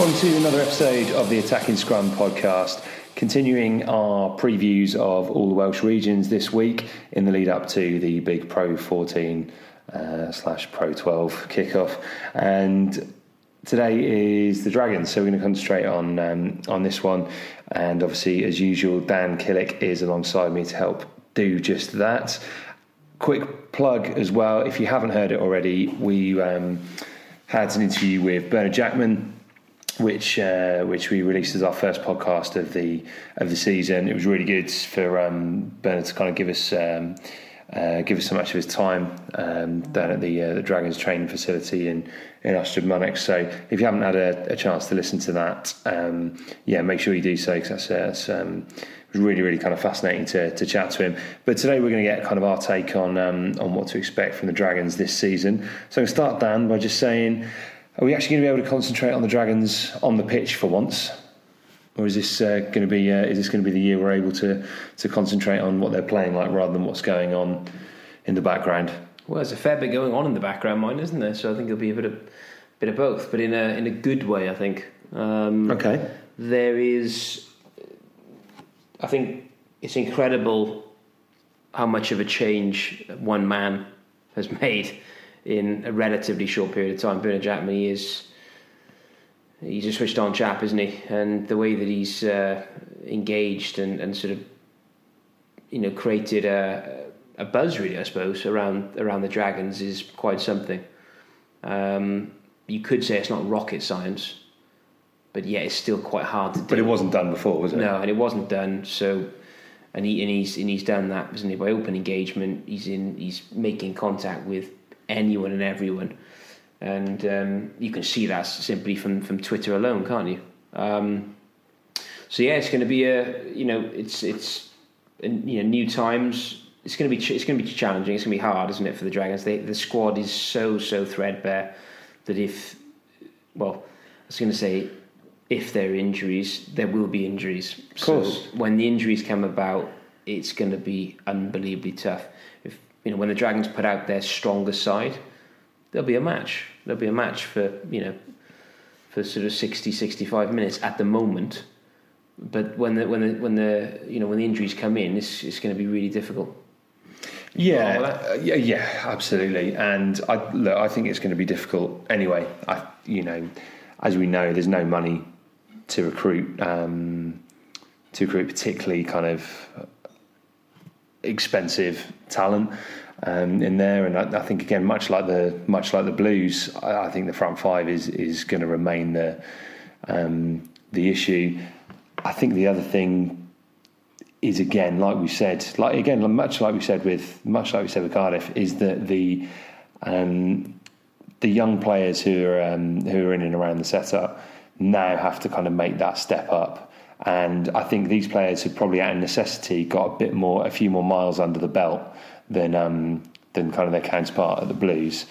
On to another episode of the Attacking Scrum podcast, continuing our previews of all the Welsh regions this week in the lead up to the big Pro 14 uh, slash Pro 12 kickoff. And today is the Dragons, so we're going to concentrate on um, on this one. And obviously, as usual, Dan Killick is alongside me to help do just that. Quick plug as well, if you haven't heard it already, we um, had an interview with Bernard Jackman which uh, which we released as our first podcast of the of the season. It was really good for um, Bernard to kind of give us um, uh, give us so much of his time um, down at the uh, the Dragons training facility in in Mynach. So if you haven't had a, a chance to listen to that, um, yeah, make sure you do so because that's, uh, that's um, really really kind of fascinating to, to chat to him. But today we're going to get kind of our take on um, on what to expect from the Dragons this season. So I'm going to start Dan by just saying. Are we actually going to be able to concentrate on the Dragons on the pitch for once, or is this uh, going to be uh, is this going to be the year we're able to to concentrate on what they're playing like rather than what's going on in the background? Well, there's a fair bit going on in the background, mine, isn't there? So I think it'll be a bit of bit of both, but in a in a good way, I think. Um, Okay. There is, I think, it's incredible how much of a change one man has made in a relatively short period of time. Bernard Jackman, he is. He's a switched on chap, isn't he? And the way that he's uh, engaged and, and sort of, you know, created a, a buzz, really, I suppose, around around the Dragons is quite something. Um, you could say it's not rocket science, but yeah, it's still quite hard to do. But it wasn't done before, was it? No, and it wasn't done. So, and he and he's and he's done that, isn't he? By open engagement, he's in. He's making contact with anyone and everyone, and um, you can see that simply from from Twitter alone, can't you? Um, so yeah, it's going to be a you know it's it's you know new times. It's going to be it's going to be challenging. It's going to be hard, isn't it, for the Dragons? They, the squad is so so threadbare that if well, I was going to say if there are injuries, there will be injuries. Of course. So when the injuries come about, it's going to be unbelievably tough. If you know when the Dragons put out their stronger side, there'll be a match. There'll be a match for you know for sort of 60, 65 minutes at the moment. But when the when the when the you know when the injuries come in, it's it's going to be really difficult. Yeah, uh, yeah, yeah, absolutely. And I look, I think it's going to be difficult anyway. I, you know, as we know, there's no money to recruit, um, to recruit particularly kind of expensive talent um, in there. And I, I think again, much like the much like the Blues, I, I think the front five is is going to remain the um, the issue. I think the other thing is again, like we said, like again, much like we said with much like we said with Cardiff, is that the um, the young players who are um, who are in and around the setup, now have to kind of make that step up. And I think these players have probably, out of necessity, got a bit more, a few more miles under the belt than um, than kind of their counterpart at the Blues.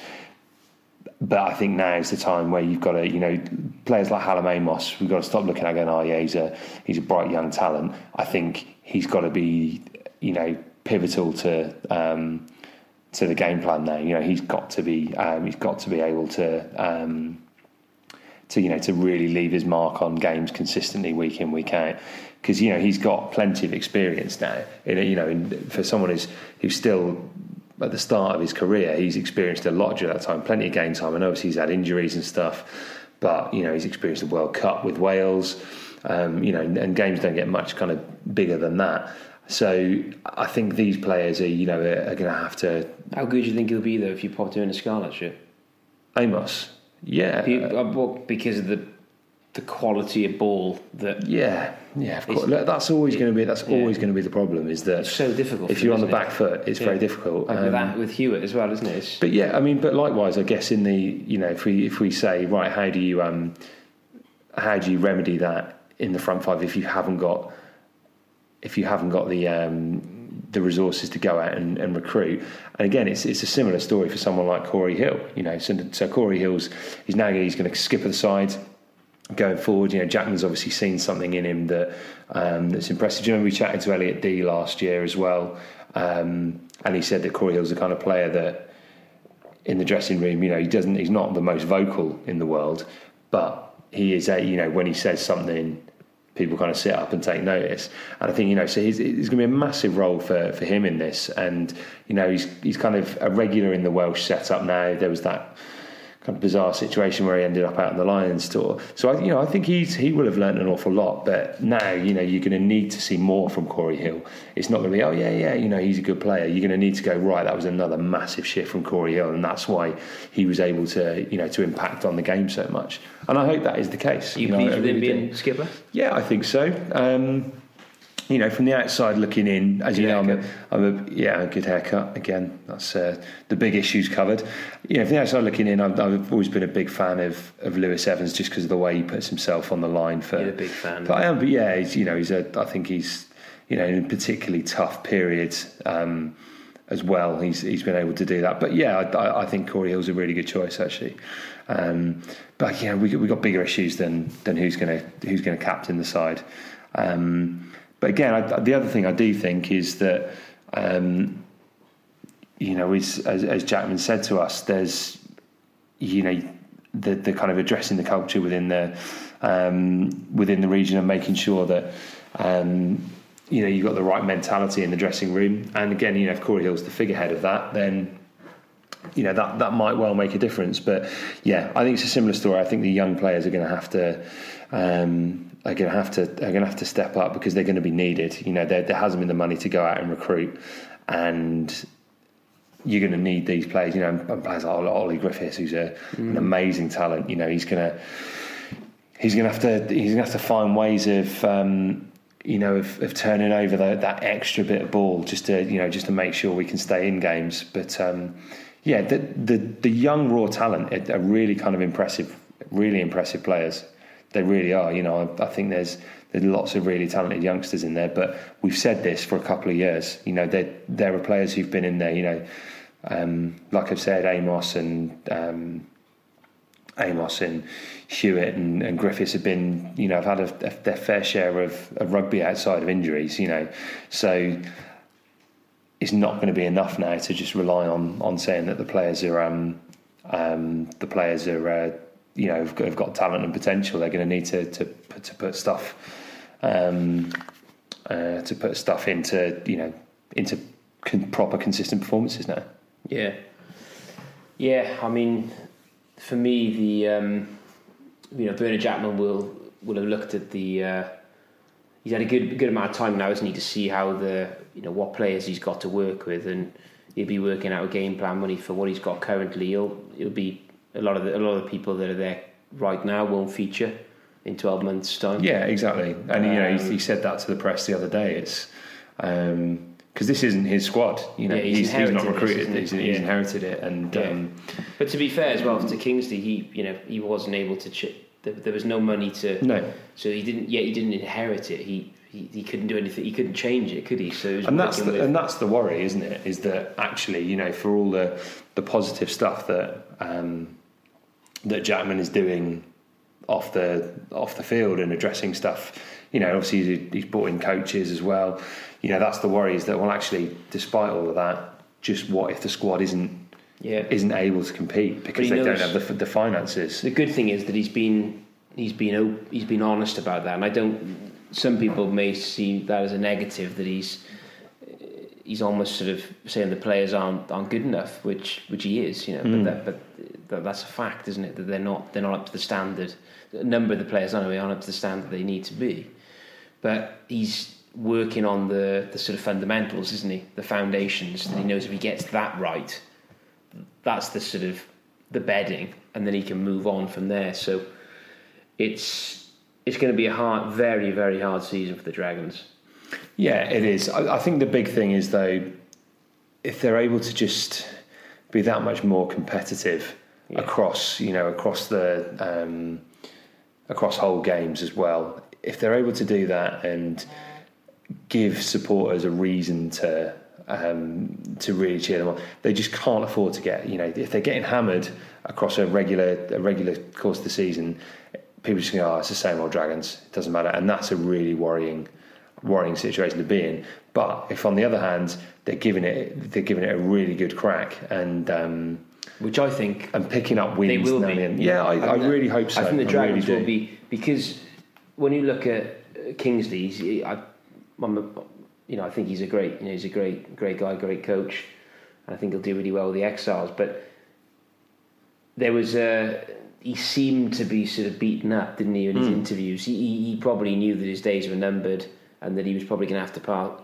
But I think now is the time where you've got to, you know, players like Hallam Amos, we've got to stop looking at going, oh yeah, he's a he's a bright young talent. I think he's got to be, you know, pivotal to um, to the game plan now. You know, he's got to be um, he's got to be able to um, to you know to really leave his mark on games consistently week in week out because you know he's got plenty of experience now. In, you know, in, for someone who's who's still at the start of his career, he's experienced a lot during that time, plenty of game time, and obviously he's had injuries and stuff. But you know, he's experienced the World Cup with Wales. Um, you know, and games don't get much kind of bigger than that. So I think these players are, you know, are, are going to have to. How good do you think he'll be though if you popped him in a Scarlet shirt? Amos, yeah, Be- uh, well, because of the the quality of ball that yeah, yeah. Of course. Look, that's always going to be that's Yeah. always going to be the problem. Is that It's so difficult if you're on the back it? foot? It's very difficult. like with, Um, that, with Hewitt as well, isn't it? It's, But yeah, I mean, but likewise, I guess in the you know if we if we say right, how do you um how do you remedy that in the front five if you haven't got if you haven't got the um the resources to go out and, and recruit. And again, it's it's a similar story for someone like Corey Hill. You know, so, so Corey Hill's he's now he's going to skip the side going forward. You know, Jackman's obviously seen something in him that um, that's impressive. Do you remember we chatted to Elliot Dee last year as well, um, and he said that Corey Hill's the kind of player that in the dressing room, you know, he doesn't. He's not the most vocal in the world, but he is a. You know, when he says something, people kind of sit up and take notice. And I think you know, so he's, there's going to be a massive role for for him in this. And you know, he's he's kind of a regular in the Welsh setup now. There was that kind of bizarre situation where he ended up out in the Lions tour. So I, you know, I think he's he will have learned an awful lot. But now, you know, you're going to need to see more from Corey Hill. It's not going to be, oh yeah, yeah, you know, he's a good player. You're going to need to go right. That was another massive shift from Corey Hill, and that's why he was able to, you know, to impact on the game so much. And I hope that is the case. you know, pleased with him being skipper? Yeah, I think so. Um, you know, from the outside looking in, as you know, I'm a. I'm a yeah, a good haircut. Again, that's uh, the big issues covered. You know, from the outside looking in, I've, I've always been a big fan of, of Lewis Evans just because of the way he puts himself on the line for. You're a big fan. But I am, but yeah, he's, you know, he's a. I think he's, you know, in a particularly tough period. Um, as well, he's he's been able to do that. But yeah, I, I- think Corey Hill's a really good choice actually. Um, but yeah, we we got bigger issues than than who's going to who's to captain the side. Um, but again, I, the other thing I do think is that um, you know, is, as, as Jackman said to us, there's you know the the kind of addressing the culture within the um, within the region and making sure that um, you know you've got the right mentality in the dressing room. And again, you know, if Corey Hill's the figurehead of that, then you know that that might well make a difference. But yeah, I think it's a similar story. I think the young players are going to have to. Um, are going to have to are going to have to step up because they're going to be needed. You know, there, there hasn't been the money to go out and recruit, and you're going to need these players. You know, and players like Ollie Griffiths, who's a, an amazing talent. You know, he's going to he's going to have to he's going to have to find ways of um, you know of, of turning over the, that extra bit of ball just to you know just to make sure we can stay in games. But um, yeah, the, the the young raw talent are really kind of impressive, really impressive players. They really are. You know, I, I think there's there's lots of really talented youngsters in there. But we've said this for a couple of years. You know, there there are players who've been in there. You know, um, like I've said, Amos and. Um, Amos and Hewitt and, and Griffiths have been, you know, have had a, a, their fair share of, of rugby outside of injuries, you know. So it's not going to be enough now to just rely on on saying that the players are, um, um, the players are, uh, you know, have got, have got talent and potential. They're going to need to to put, to put stuff, um, uh, to put stuff into, you know, into con- proper consistent performances now. Yeah, yeah. I mean, for me, the um, you know Bernard Jackman will will have looked at the. Uh, he's had a good good amount of time now, isn't he, to see how the you know what players he's got to work with, and he'll be working out a game plan when he for what he's got currently. He'll he'll be a lot of the, a lot of the people that are there right now won't feature in twelve months' time. Yeah, exactly. And you know, he, he said that to the press the other day. It's because this isn't his squad. You know, Yeah, he's he's, he's, not this, recruited. he? he's, he's Yeah. inherited it, and Yeah. um, But to be fair as well to Kingsley, he you know he wasn't able to ch- There, there was no money to. No. So he didn't. Yet he didn't inherit it. He. He, he couldn't do anything. He couldn't change it, could he? So he and that's the, with- and that's the worry, isn't it? Is that actually, you know, for all the the positive stuff that um, that Jackman is doing off the off the field and addressing stuff, you know, obviously he's, he's brought in coaches as well. You know, that's the worry is that well, actually, despite all of that, just what if the squad isn't yeah. isn't able to compete because he they don't have the, the finances? The good thing is that he's been he's been he's been honest about that, and I don't. Some people may see that as a negative that he's he's almost sort of saying the players aren't aren't good enough, which which he is, you know. But hmm. that but that, that's a fact, isn't it? That they're not they're not up to the standard. A number of the players anyway aren't up to the standard they need to be. But he's working on the the sort of fundamentals, isn't he? The foundations that he knows if he gets that right, that's the sort of the bedding, and then he can move on from there. So it's it's going to be a hard, very very hard season for the Dragons. Yeah, it is. I, I think the big thing is though, if they're able to just be that much more competitive Yeah. across, you know, across the um, across whole games as well. If they're able to do that and give supporters a reason to um, to really cheer them on, they just can't afford to get. You know, if they're getting hammered across a regular a regular course of the season, people just go, "Oh, it's the same old Dragons. It doesn't matter," and that's a really worrying worrying situation to be in. But if on the other hand they're giving it they're giving it a really good crack and um, Which I think and picking up wins they will be. and. Yeah, I, I, think really hope so. I think the really Dragons do. will be because when you look at uh, Kingsley, he's, I, I'm a, you know, I think he's a great, you know, he's a great, great guy, great coach, and I think he'll do really well with the Exiles. But there was a, he seemed to be sort of beaten up, didn't he, in his interviews? He, he, he probably knew that his days were numbered and that he was probably going to have to pa-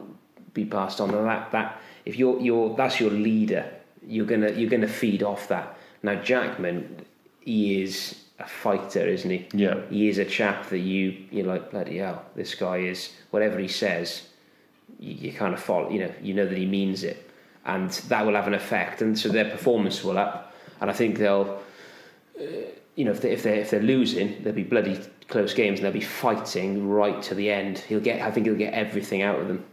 be passed on. And that, that if you're, you're that's your leader, you're gonna you're gonna feed off that. Now Jackman, he is a fighter, isn't he? Yeah. He is a chap that you you're like bloody hell. This guy is whatever he says, you, you kind of follow. You know, you know that he means it, and that will have an effect. And so their performance will up, and I think they'll. Uh, you know, if they if they if they're losing, there'll be bloody close games, and they'll be fighting right to the end. He'll get, I think, he'll get everything out of them.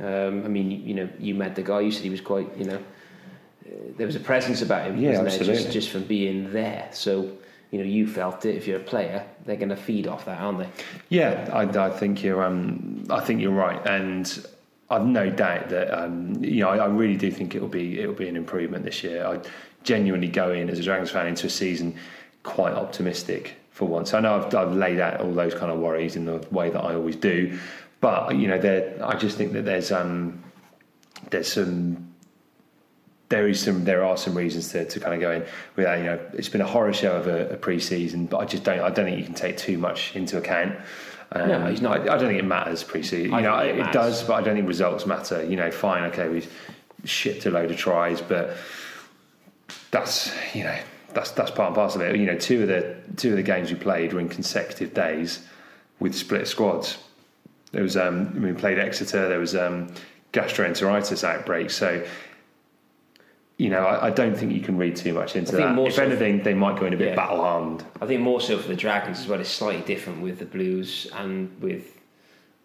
Um, I mean, you know, you met the guy. You said he was quite, you know, uh, there was a presence about him. Yeah, wasn't there? Just, absolutely. just from being there. So, you know, you felt it. If you're a player, they're going to feed off that, aren't they? Yeah, I, I think you're. Um, I think you're right, and I've no doubt that um, you know. I, I really do think it'll be it'll be an improvement this year. I genuinely go in as a Dragons fan into a season quite optimistic for once. I know I've, I've laid out all those kind of worries in the way that I always do, but you know, there. I just think that there's um, there's some there is some there are some reasons to, to kind of go in with that. You know, it's been a horror show of a, a pre-season, but I just don't I don't think you can take too much into account. Um, No, not. I, I don't think it matters pre-season. I You know, it it, does, but I don't think results matter. You know, fine, okay, we've shipped a load of tries, but that's you know that's that's part and parcel of it. You know, two of the two of the games we played were in consecutive days with split squads. There was um, we played Exeter. There was um, gastroenteritis outbreak. So you know, I, I don't think you can read too much into I think that. more If so- anything, they might go in a bit Yeah. battle hardened. I think more so for the Dragons as well. It's slightly different with the Blues and with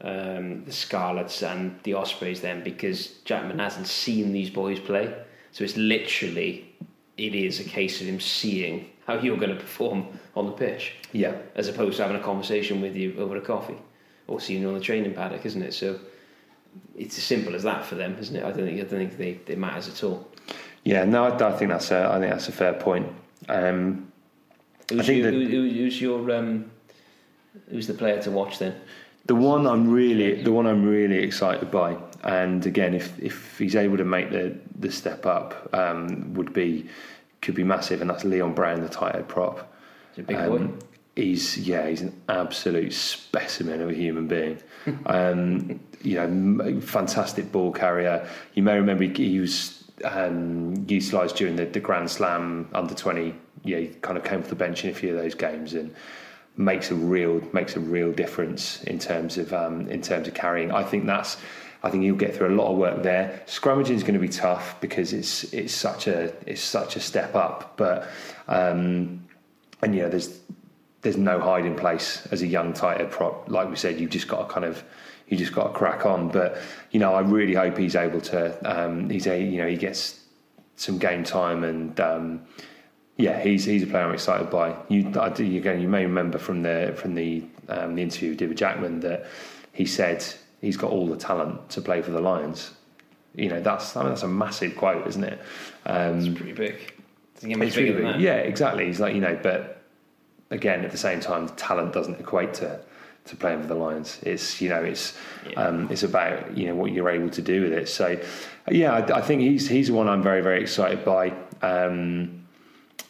um, the Scarlets and the Ospreys then because Jackman hasn't seen these boys play. So it's literally, it is a case of him seeing how you're going to perform on the pitch Yeah, as opposed to having a conversation with you over a coffee or seeing you on the training paddock, isn't it? So it's as simple as that for them, isn't it? I don't think, I don't think they, it matters at all. yeah. No, I, I think that's a, I think that's a fair point. Um, Who's, think you, who, who- who's your um, who's the player to watch then? The one I'm really, the one I'm really excited by, and again, if if he's able to make the the step up, um, would be could be massive, and that's Leon Brown, the tight head prop. He's a big Um, boy. He's yeah, he's an absolute specimen of a human being. um, you know, fantastic ball carrier. You may remember he, he was um, utilised during the, the Grand Slam under twenty. Yeah, he kind of came off the bench in a few of those games and makes a real makes a real difference in terms of um, in terms of carrying. I think that's. I think he'll get through a lot of work there. Scrummaging is going to be tough because it's it's such a it's such a step up. But um, and yeah, there's there's no hiding place as a young tight head prop. Like we said, you've just got to kind of you just got to crack on. But you know, I really hope he's able to. Um, he's a you know he gets some game time and. Um, yeah, he's he's a player I'm excited by. You I, again, you may remember from the from the um, the interview with David Jackman that he said he's got all the talent to play for the Lions. You know, that's I mean, that's a massive quote, isn't it? Um, It's pretty big. Doesn't get much it's really big. Yeah, exactly. He's like, you know, but again, at the same time, talent doesn't equate to to playing for the Lions. It's you know, it's um, it's about you know what you're able to do with it. So, yeah, I, I think he's he's the one I'm very very excited by. Um,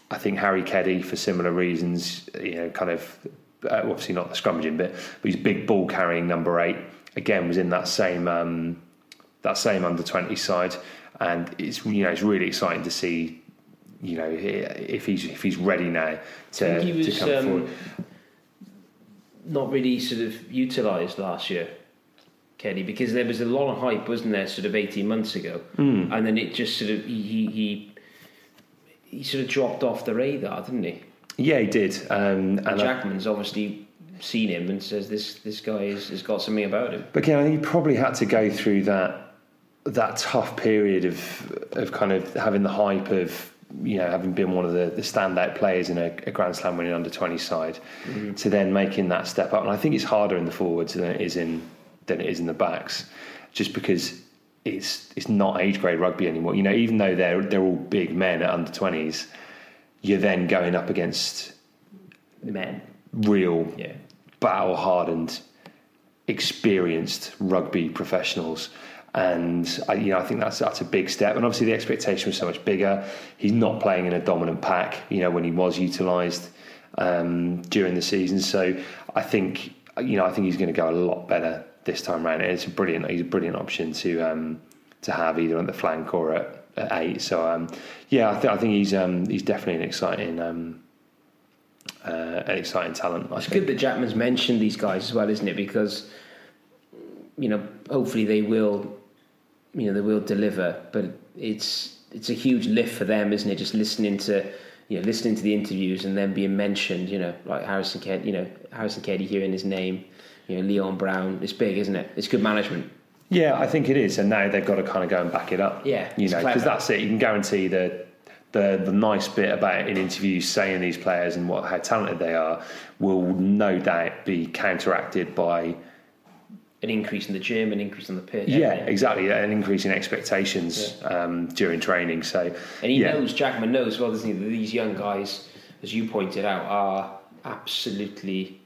I think Harry Keddie for similar reasons. You know, kind of uh, obviously not the scrummaging bit, but he's big ball carrying number eight. Again, was in that same um, that same under twenty side, and it's you know it's really exciting to see. You know, if he's if he's ready now to, I think to come um, forward. not really sort of utilised last year, Kenny, because there was a lot of hype, wasn't there, sort of 18 months ago? Hmm. And then it just sort of, he, he, he, sort of dropped off the radar, didn't he? Yeah, he did. Um, and I- Jackman's obviously seen him and says this, this guy has, has got something about him. But again, I think he probably had to go through that that tough period of of kind of having the hype of you know having been one of the, the standout players in a, a Grand Slam winning under twenty side mm-hmm. to then making that step up. And I think it's harder in the forwards than it is in than it is in the backs, just because it's it's not age grade rugby anymore. You know, even though they're they're all big men at under twenties, you're then going up against Men. real Yeah. Battle hardened, experienced rugby professionals. And I, you know, I think that's that's a big step. And obviously, the expectation was so much bigger. He's not playing in a dominant pack. You know, when he was utilised um, during the season. So I think you know, I think he's going to go a lot better this time round. And it's a brilliant. He's a brilliant option to um, to have either on the flank or at, at eight. So um, yeah, I, th- I think he's um, he's definitely an exciting. Uh, an exciting talent. I It's think. good that Jackman's mentioned these guys as well, isn't it? Because you know, hopefully they will, you know, they will deliver. But it's it's a huge lift for them, isn't it? Just listening to you know, listening to the interviews and then being mentioned. You know, like Harrison Ked, you know, Harrison Keddie hearing his name. You know, Leon Brown. It's big, isn't it? It's good management. Yeah, I think it is, and now they've got to kind of go and back it up. Yeah, you know, because that's it. You can guarantee the the the nice bit about in interviews saying these players and what how talented they are will no doubt be counteracted by An increase in the gym, an increase in the pitch. yeah, everything. exactly an increase in expectations um, during training. So And he yeah. knows, Jackman knows, well, doesn't he, that these young guys, as you pointed out, are absolutely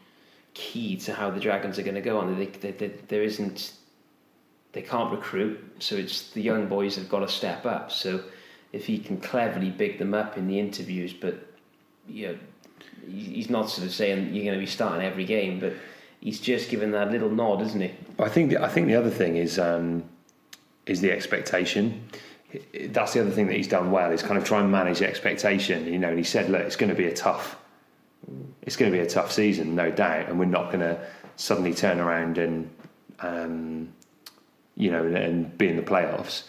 key to how the Dragons are going to go on. They, they, they, there isn't, they can't recruit, so it's the young boys have got to step up. So if he can cleverly big them up in the interviews, but you know, he's not sort of saying you're going to be starting every game, but he's just given that little nod, isn't he? I think the, I think the other thing is um, is the expectation. That's the other thing that he's done well. Is kind of try and manage the expectation. You know, and he said, "Look, it's going to be a tough, it's going to be a tough season, no doubt, and we're not going to suddenly turn around and, um, you know, and, and be in the playoffs."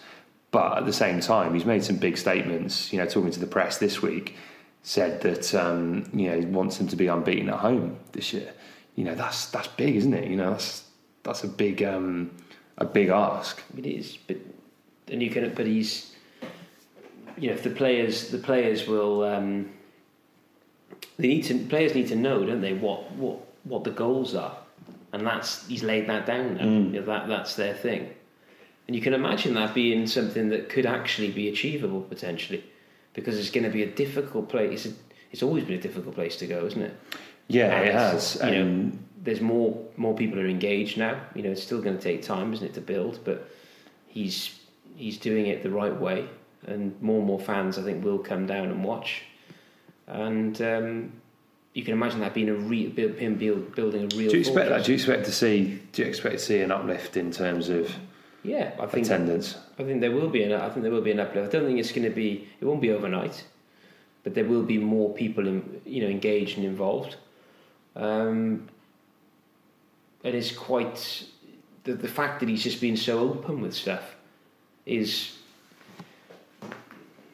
But at the same time, he's made some big statements. You know, talking to the press this week, said that um, you know he wants them to be unbeaten at home this year. You know, that's that's big, isn't it? You know, that's that's a big um, a big ask. It is, but and you can, but he's, you know, if the players, the players will, um, they need to, players need to know, don't they, what what what the goals are, and that's he's laid that down now. Mm. You know, that that's their thing, and you can imagine that being something that could actually be achievable potentially, because it's going to be a difficult place. It's, a, it's always been a difficult place to go, isn't it? Yeah, And it has. You know, Um, there's more more people are engaged now. You know, it's still going to take time, isn't it, to build? But he's he's doing it the right way, and more and more fans, I think, will come down and watch. And um, you can imagine that being a re- build, him build, building a real. do you expect that? Do you expect to see? Do you expect to see an uplift in terms of Yeah, I think attendance? I think there will be an. I think there will be an uplift. I don't think it's going to be. It won't be overnight, but there will be more people, in, you know, engaged and involved. Um, and it is quite the the fact that he's just been so open with stuff is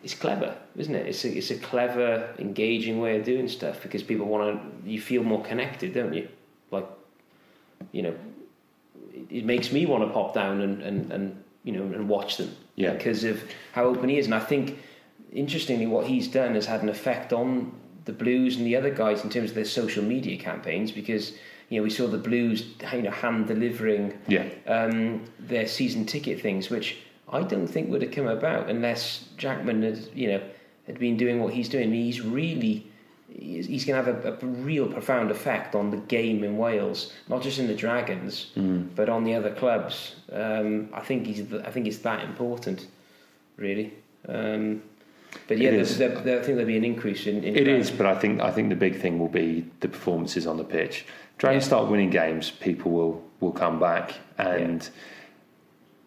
it's clever, isn't it? It's a, it's a clever, engaging way of doing stuff because people want to. You feel more connected, don't you? Like, you know, it, makes me want to pop down and, and, and you know and watch them. Yeah. Because of how open he is, and I think interestingly, what he's done has had an effect on the Blues and the other guys in terms of their social media campaigns because. You know, we saw the Blues, you know, hand delivering Yeah. um, their season ticket things, which I don't think would have come about unless Jackman had, you know, had been doing what he's doing. He's really, he's, he's going to have a, a real profound effect on the game in Wales, not just in the Dragons, Mm. but on the other clubs. Um, I think he's, I think it's that important, really. Um, but yeah, there, there, there, I think there'll be an increase in. in It is, but I think I think the big thing will be the performances on the pitch. Dragons Yeah. start winning games, people will will come back, and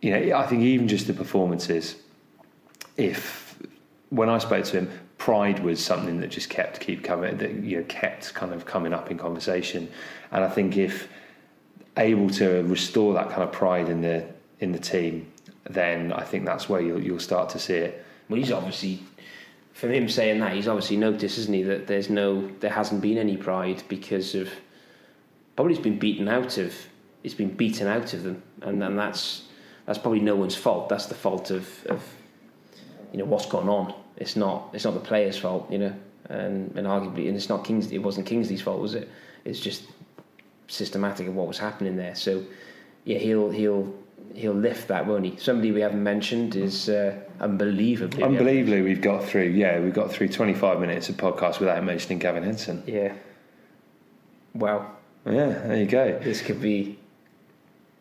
you know I think even just the performances. If when I spoke to him, pride was something that just kept keep coming, that you know kept kind of coming up in conversation, and I think if able to restore that kind of pride in the in the team, then I think that's where you'll you'll start to see it. Well, he's obviously, from him saying that, he's obviously noticed, isn't he, that there's no, there hasn't been any pride because of, probably it's been beaten out of, he's been beaten out of them, and and that's that's probably no one's fault. That's the fault of, of you know what's gone on. It's not it's not the players' fault, you know, and and arguably, and it's not Kings. It wasn't Kingsley's fault, was it? It's just systematic of what was happening there. So yeah, he'll he'll he'll lift that, won't he? Somebody we haven't mentioned is uh, unbelievably Unbelievably, we've got through. Yeah, we've got through 25 minutes of podcast without mentioning Gavin Henson. Yeah. Wow. Yeah, there you go. This could be.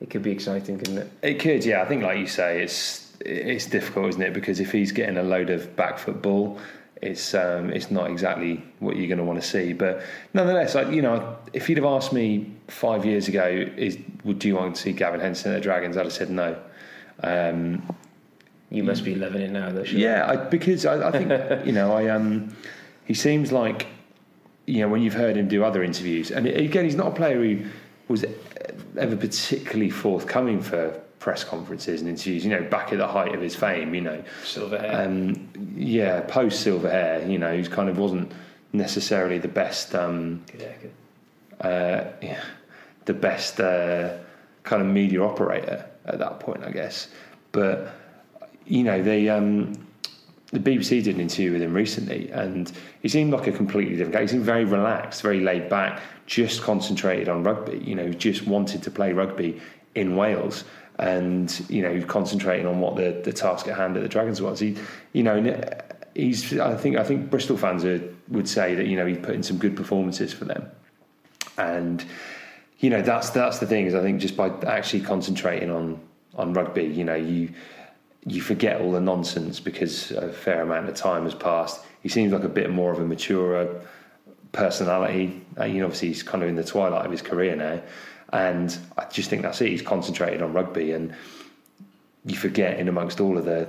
It could be exciting, couldn't it? It could, yeah. I think, like you say, it's it's difficult, isn't it? Because if he's getting a load of back foot ball, it's um, it's not exactly what you're going to want to see. But nonetheless, like you know, if you'd have asked me five years ago, is would do you want to see Gavin Henson at the Dragons? I'd have said no. Um, You must be loving it now, though. Yeah, I, because I, I think you know, I um, he seems like you know when you've heard him do other interviews, and again, he's not a player who was ever particularly forthcoming for press conferences and interviews. You know, back at the height of his fame, you know, Silver hair. um, yeah, post silver hair, you know, he kind of wasn't necessarily the best. Um, uh, yeah, the best uh, kind of media operator at that point, I guess. But you know, they um, the BBC did an interview with him recently, and he seemed like a completely different guy. He seemed very relaxed, very laid back, just concentrated on rugby. You know, just wanted to play rugby in Wales. And you know, concentrating on what the, the task at hand at the Dragons was. He, you know, he's. I think. I think Bristol fans are, would say that you know he put in some good performances for them and you know that's that's the thing is I think just by actually concentrating on on rugby, you know you you forget all the nonsense because a fair amount of time has passed. He seems like a bit more of a mature personality. You know, obviously he's kind of in the twilight of his career now, and I just think that's it. He's concentrated on rugby, and you forget in amongst all of the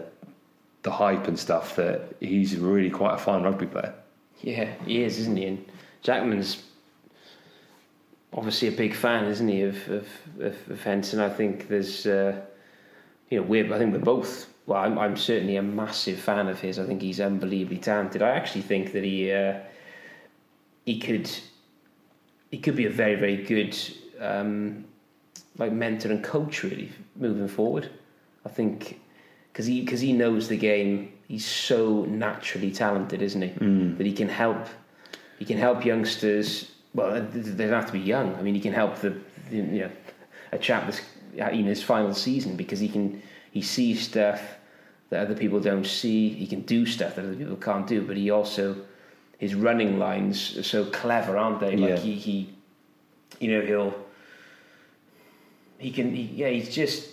the hype and stuff that he's really quite a fine rugby player. Yeah, he is, isn't he? And Jackman's obviously a big fan, isn't he, of of, of, of Henson? I think there's, uh, you know, we're I think we're both. Well, I'm, I'm certainly a massive fan of his. I think he's unbelievably talented. I actually think that he uh, he could he could be a very very good um, like mentor and coach really moving forward. I think because he because he knows the game. He's so naturally talented, isn't he? That he can help. He can help youngsters. Well, they don't have to be young. I mean, he can help the, the you know a chap that's in his final season because he can he sees stuff that other people don't see. He can do stuff that other people can't do. But he also his running lines are so clever, aren't they? Like Yeah. he, he you know he'll he can he, yeah he's just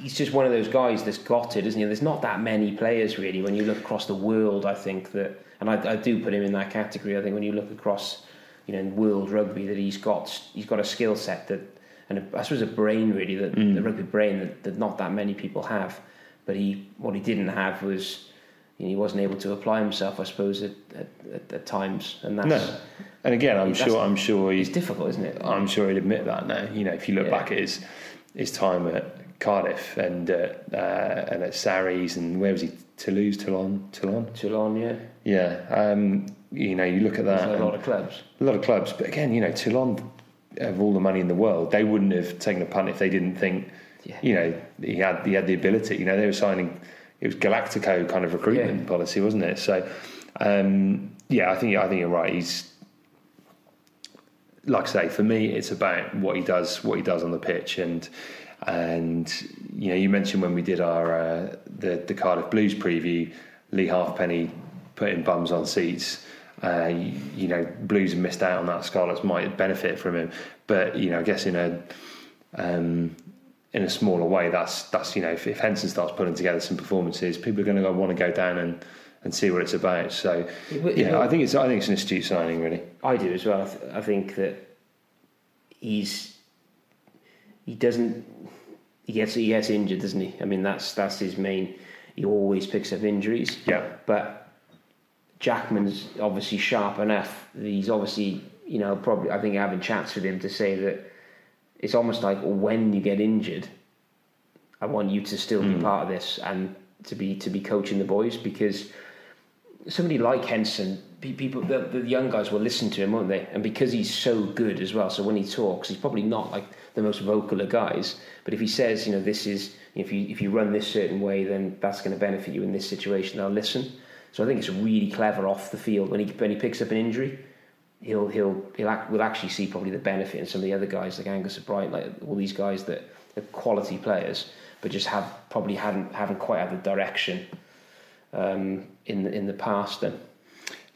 he's just one of those guys that's got it, isn't he? There's not that many players really when you look across the world. I think that, and I, I do put him in that category. I think when you look across, you know, in world rugby, that he's got he's got a skill set that, and a, I suppose a brain really that mm. the rugby brain that, that not that many people have. But he what he didn't have was. You know, he wasn't able to apply himself, I suppose, at, at, at, at times, and that's No, and again, I'm That's- sure I'm sure he's difficult, isn't it? I'm sure he'd admit that now. You know, if you look Yeah. back at his his time at Cardiff and at, uh, and at Sarries and where was he? Toulouse, Toulon, Toulon. Toulon, yeah. Yeah, um, you know, you look at that. A lot of clubs. a lot of clubs, but again, you know, Toulon have all the money in the world. They wouldn't have taken a punt if they didn't think, Yeah. you know, he had he had the ability. You know, they were signing. It was Galactico kind of recruitment Yeah. policy, wasn't it? So, um, yeah, I think I think you're right. He's like I say, for me, it's about what he does, what he does on the pitch, and and you know, you mentioned when we did our uh, the the Cardiff Blues preview, Leigh Halfpenny putting bums on seats. Uh, you, you know, Blues missed out on that. Scarlets might benefit from him, but you know, I guess in a um, in a smaller way, that's that's you know, if, if Henson starts putting together some performances, people are going to want to go down and, and see what it's about. So, It yeah, will- I think it's I think it's an astute signing, really. I do as well. I, th- I think that he's he doesn't he gets he gets injured, doesn't he? I mean, that's that's his main. He always picks up injuries. Yeah. But Jackman's obviously sharp enough. He's obviously you know probably I think having chats with him to say that it's almost like when you get injured, I want you to still be hmm. part of this and to be to be coaching the boys because somebody like Henson, people, the, the young guys will listen to him, won't they? And because he's so good as well, so when he talks, he's probably not like the most vocal of guys. But if he says, you know, this is if you if you run this certain way, then that's going to benefit you in this situation. They'll listen. So I think it's really clever off the field when he when he picks up an injury. He'll he'll he'll act, we'll actually see probably the benefit in some of the other guys like Angus O'Brien, like all these guys that are quality players, but just have probably hadn't haven't quite had the direction um, in in the past. Then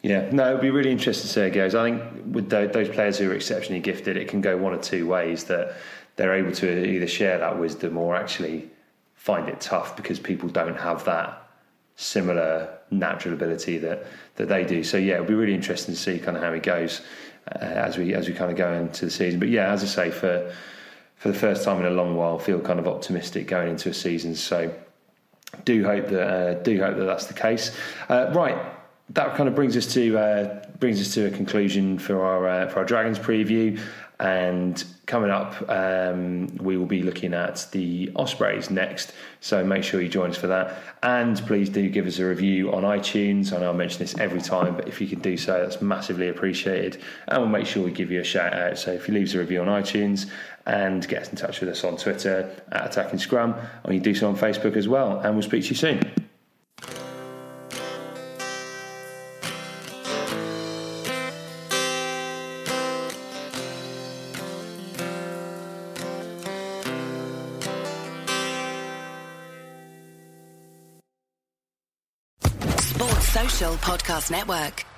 Yeah, no, it'd be really interesting to see how it goes. I think with those players who are exceptionally gifted, it can go one or two ways that they're able to either share that wisdom or actually find it tough because people don't have that similar natural ability that, that they do. So yeah, it'll be really interesting to see kind of how it goes uh, as we as we kind of go into the season. But yeah, as I say, for for the first time in a long while, feel kind of optimistic going into a season. So do hope that uh, do hope that that's the case. Uh, right, that kind of brings us to uh, brings us to a conclusion for our uh, for our Dragons preview. And coming up, um, we will be looking at the Ospreys next. So make sure you join us for that. And please do give us a review on iTunes. I know I mention this every time, but if you can do so, that's massively appreciated. And we'll make sure we give you a shout out. So if you leave us a review on iTunes and get in touch with us on Twitter at Attacking Scrum, or you do so on Facebook as well. And we'll speak to you soon. Podcast Network.